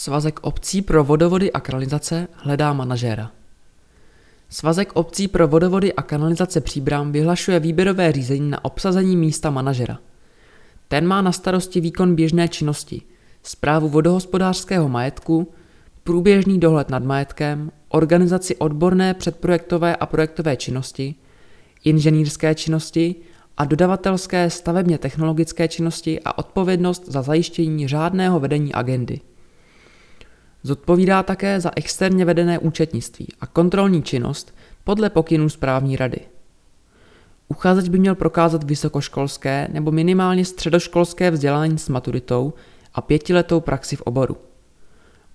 Svazek obcí pro vodovody a kanalizace hledá manažéra. Svazek obcí pro vodovody a kanalizace Příbram vyhlašuje výběrové řízení na obsazení místa manažera. Ten má na starosti výkon běžné činnosti, zprávu vodohospodářského majetku, průběžný dohled nad majetkem, organizaci odborné předprojektové a projektové činnosti, inženýrské činnosti a dodavatelské stavebně technologické činnosti a odpovědnost za zajištění řádného vedení agendy. Zodpovídá také za externě vedené účetnictví a kontrolní činnost podle pokynů správní rady. Uchazeč by měl prokázat vysokoškolské nebo minimálně středoškolské vzdělání s maturitou a pětiletou praxi v oboru.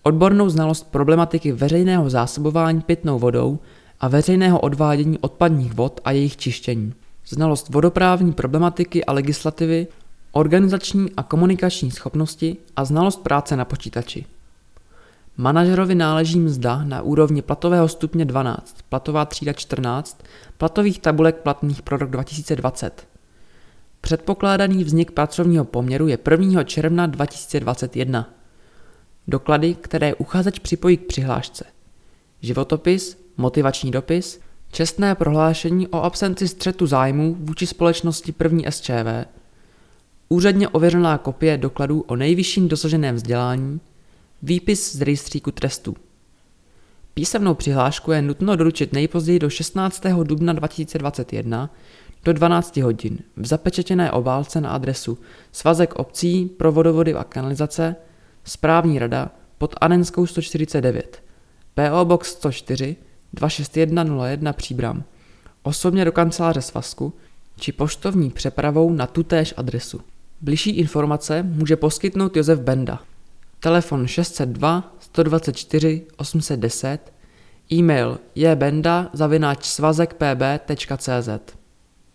Odbornou znalost problematiky veřejného zásobování pitnou vodou a veřejného odvádění odpadních vod a jejich čištění. Znalost vodoprávní problematiky a legislativy, organizační a komunikační schopnosti a znalost práce na počítači. Manažerovi náleží mzda na úrovni platového stupně 12, platová třída 14, platových tabulek platných pro rok 2020. Předpokládaný vznik pracovního poměru je 1. června 2021. Doklady, které uchazeč připojí k přihlášce. Životopis, motivační dopis, čestné prohlášení o absenci střetu zájmů vůči společnosti první SČV, úředně ověřená kopie dokladů o nejvyšším dosaženém vzdělání, Výpis z rejstříku trestů. Písemnou přihlášku je nutno doručit nejpozději do 16. dubna 2021 do 12 hodin v zapečetěné obálce na adresu Svazek obcí pro vodovody a kanalizace, Správní rada pod Anenskou 149, PO Box 104 26101 Příbram, osobně do kanceláře svazku či poštovní přepravou na tutéž adresu. Bližší informace může poskytnout Josef Benda telefon 602 124 810, e-mail jbenda zavináč svazekpb.cz.